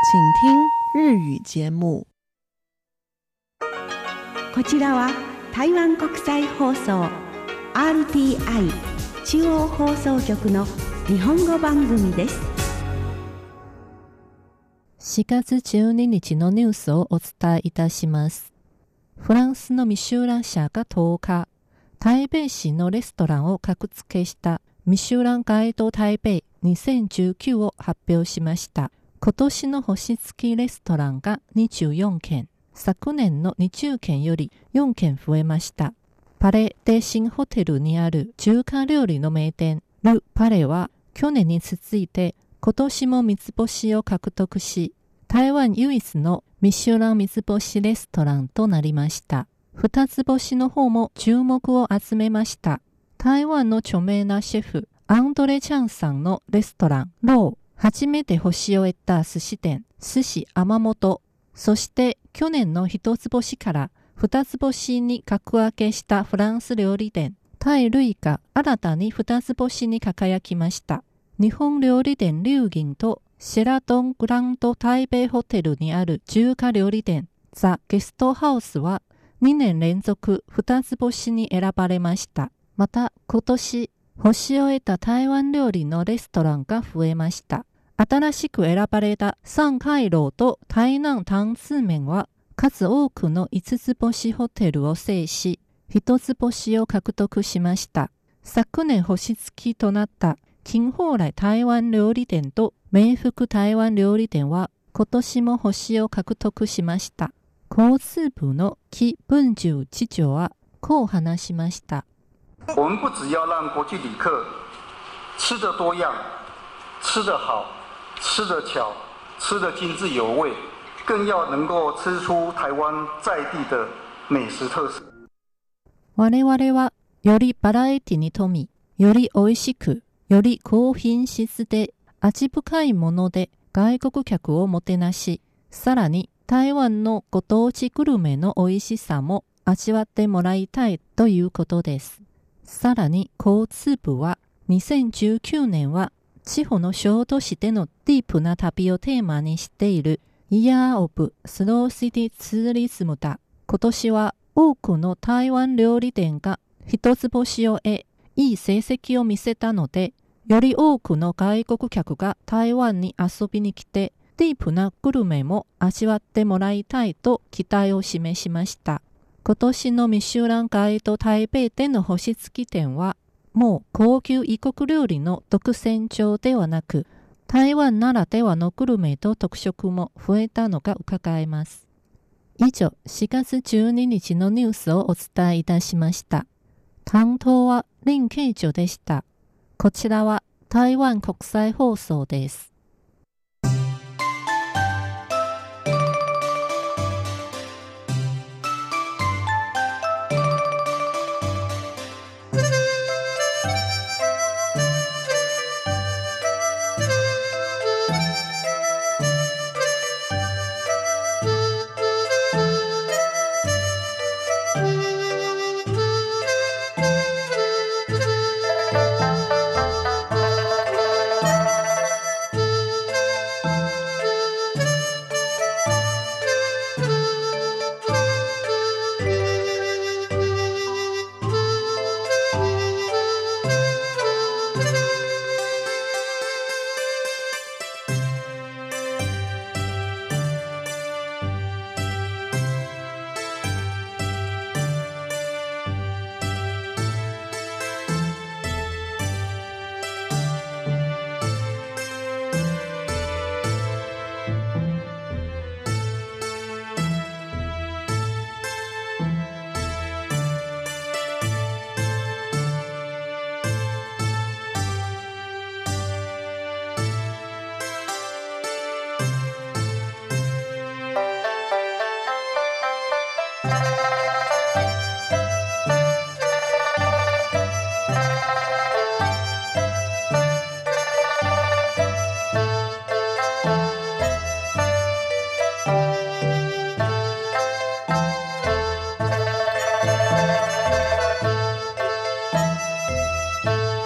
请听日语节目。こちらは台湾国際放送 RTI 中央放送局の日本語番組です。4月12日のニュースをお伝えいたします。フランスのミシュラン社が10日、台北市のレストランを格付けしたミシュランガイド台北2019を発表しました。今年の星付きレストランが24件、昨年の20件より4件増えました。パレ・デシンホテルにある中華料理の名店、ル・パレは去年に続いて今年も三つ星を獲得し、台湾唯一のミシュラン三つ星レストランとなりました。二つ星の方も注目を集めました。台湾の著名なシェフ、アンドレ・チャンさんのレストラン、ロー、初めて星を得た寿司店、寿司天本、そして去年の一つ星から二つ星に格分けしたフランス料理店、タイ・ルイが新たに二つ星に輝きました。日本料理店龍銀とシェラトングランド台北ホテルにある中華料理店ザ・ゲストハウスは2年連続2つ星に選ばれました。また今年星を得た台湾料理のレストランが増えました。新しく選ばれた上海楼と台南タツーメンは数多くの5つ星ホテルを制し、1つ星を獲得しました。昨年星付きとなった金宝来台湾料理店と名福台湾料理店は今年も星を獲得しました。交通部の木文重知長はこう話しました。我们不只要让国际旅客吃得多样、吃得好、吃得巧、吃得精致有味，更要能够吃出台湾在地的美食特色。我々はよりバラエティに富み、より美味しく、より高品質で味深いもので外国客をもてなし、さらに台湾のご当地グルメの美味しさも味わってもらいたいということです。さらに交通部は2019年は地方の小都市でのディープな旅をテーマにしている Year of Slow City Tourism だ。今年は多くの台湾料理店が一つ星を得、いい成績を見せたので、より多くの外国客が台湾に遊びに来て、ディープなグルメも味わってもらいたいと期待を示しました。今年のミシュランガイド台北での星付き店は、もう高級異国料理の独占調ではなく、台湾ならではのグルメと特色も増えたのが伺えます。以上、4月12日のニュースをお伝えいたしました。担当は林慶長でした。こちらは台湾国際放送です。